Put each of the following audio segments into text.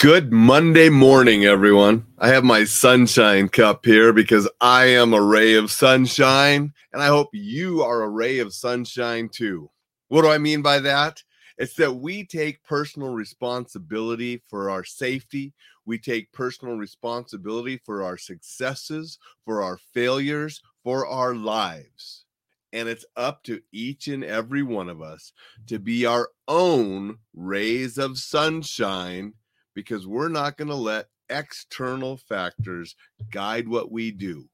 Good Monday morning, everyone. I have my sunshine cup here because I am a ray of sunshine, and I hope you are a ray of sunshine too. What do I mean by that? It's that we take personal responsibility for our safety. We take personal responsibility for our successes, for our failures, for our lives. And it's up to each and every one of us to be our own rays of sunshine because we're not going to let external factors guide what we do.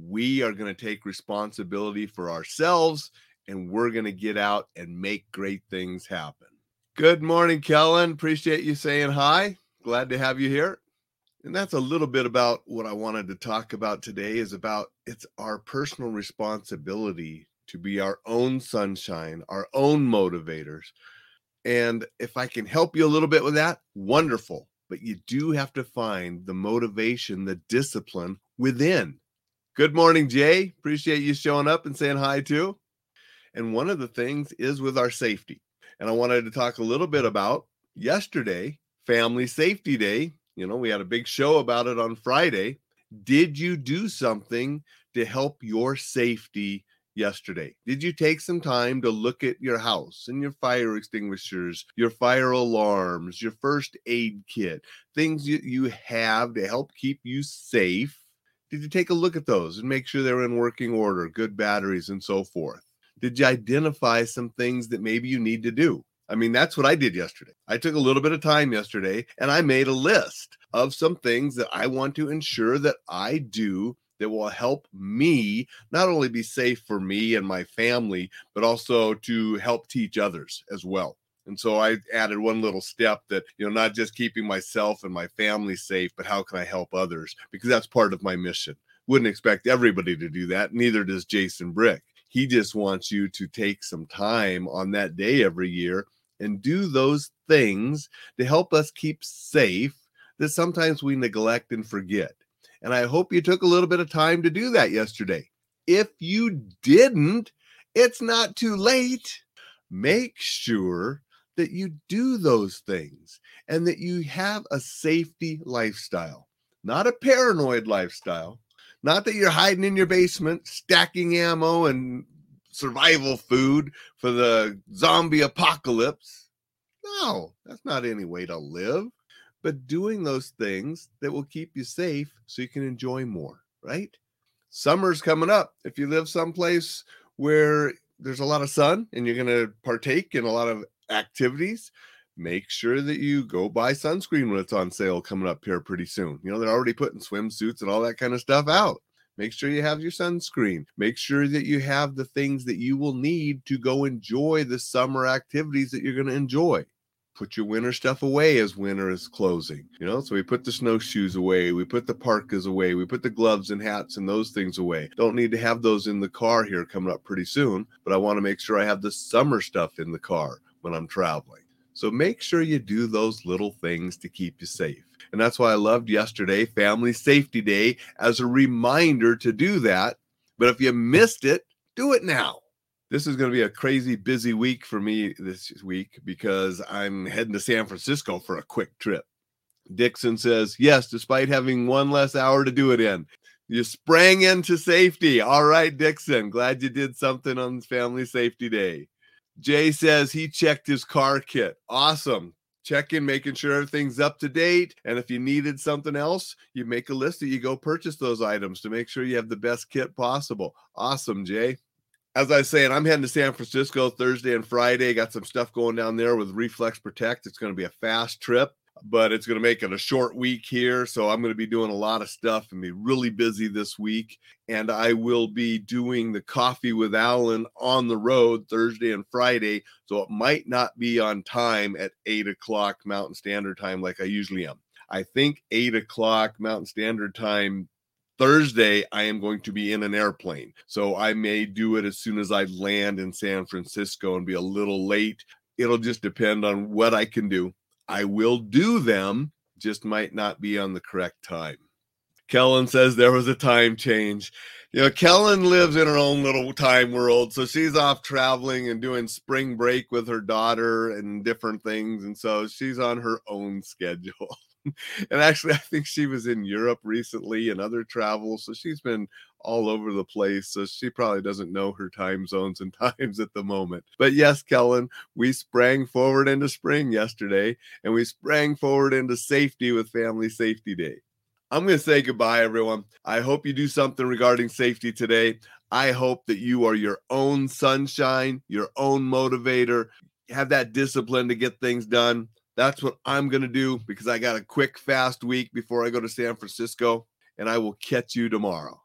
We are going to take responsibility for ourselves and we're going to get out and make great things happen. Good morning, Kellen. Appreciate you saying hi. Glad to have you here. And that's a little bit about what I wanted to talk about today is about it's our personal responsibility to be our own sunshine, our own motivators. And if I can help you a little bit with that, wonderful. But you do have to find the motivation, the discipline within. Good morning, Jay. Appreciate you showing up and saying hi too. And one of the things is with our safety. And I wanted to talk a little bit about yesterday, Family Safety Day. You know, we had a big show about it on Friday. Did you do something to help your safety yesterday? Did you take some time to look at your house and your fire extinguishers, your fire alarms, your first aid kit, things you, you have to help keep you safe? Did you take a look at those and make sure they're in working order, good batteries, and so forth? Did you identify some things that maybe you need to do? I mean, that's what I did yesterday. I took a little bit of time yesterday and I made a list of some things that I want to ensure that I do that will help me not only be safe for me and my family, but also to help teach others as well. And so I added one little step that, you know, not just keeping myself and my family safe, but how can I help others? Because that's part of my mission. Wouldn't expect everybody to do that. Neither does Jason Brick. He just wants you to take some time on that day every year and do those things to help us keep safe that sometimes we neglect and forget. And I hope you took a little bit of time to do that yesterday. If you didn't, it's not too late. Make sure that you do those things and that you have a safety lifestyle, not a paranoid lifestyle, not that you're hiding in your basement, stacking ammo and survival food for the zombie apocalypse. No, that's not any way to live. But doing those things that will keep you safe so you can enjoy more, right? Summer's coming up. If you live someplace where there's a lot of sun and you're going to partake in a lot of activities, make sure that you go buy sunscreen when it's on sale coming up here pretty soon. You know, they're already putting swimsuits and all that kind of stuff out. Make sure you have your sunscreen. Make sure that you have the things that you will need to go enjoy the summer activities that you're going to enjoy. Put your winter stuff away as winter is closing. You know, so we put the snowshoes away, we put the parkas away, we put the gloves and hats and those things away. Don't need to have those in the car here coming up pretty soon, but I want to make sure I have the summer stuff in the car when I'm traveling. So make sure you do those little things to keep you safe. And that's why I loved yesterday, Family Safety Day, as a reminder to do that. But if you missed it, do it now. This is going to be a crazy busy week for me this week because I'm heading to San Francisco for a quick trip. Dixon says, Yes, despite having one less hour to do it in. You sprang into safety. All right, Dixon. Glad you did something on Family Safety Day. Jay says he checked his car kit. Awesome check in, making sure everything's up to date. And if you needed something else, you make a list that you go purchase those items to make sure you have the best kit possible. Awesome, Jay. As I was saying, I'm heading to San Francisco Thursday and Friday. Got some stuff going down there with Reflex Protect. It's going to be a fast trip but it's going to make it a short week here. So I'm going to be doing a lot of stuff and be really busy this week. And I will be doing the coffee with Alain on the road Thursday and Friday. So it might not be on time at eight o'clock Mountain Standard Time like I usually am. I think eight o'clock Mountain Standard Time Thursday, I am going to be in an airplane. So I may do it as soon as I land in San Francisco and be a little late. It'll just depend on what I can do. I will do them, just might not be on the correct time. Kellen says there was a time change. You know, Kellen lives in her own little time world. So she's off traveling and doing spring break with her daughter and different things. And so she's on her own schedule. and actually, I think she was in Europe recently and other travels. So she's been all over the place. So she probably doesn't know her time zones and times at the moment. But yes, Kellen, we sprang forward into spring yesterday and we sprang forward into safety with Family Safety Day. I'm going to say goodbye, everyone. I hope you do something regarding safety today. I hope that you are your own sunshine, your own motivator, have that discipline to get things done. That's what I'm going to do because I got a quick, fast week before I go to San Francisco, and I will catch you tomorrow.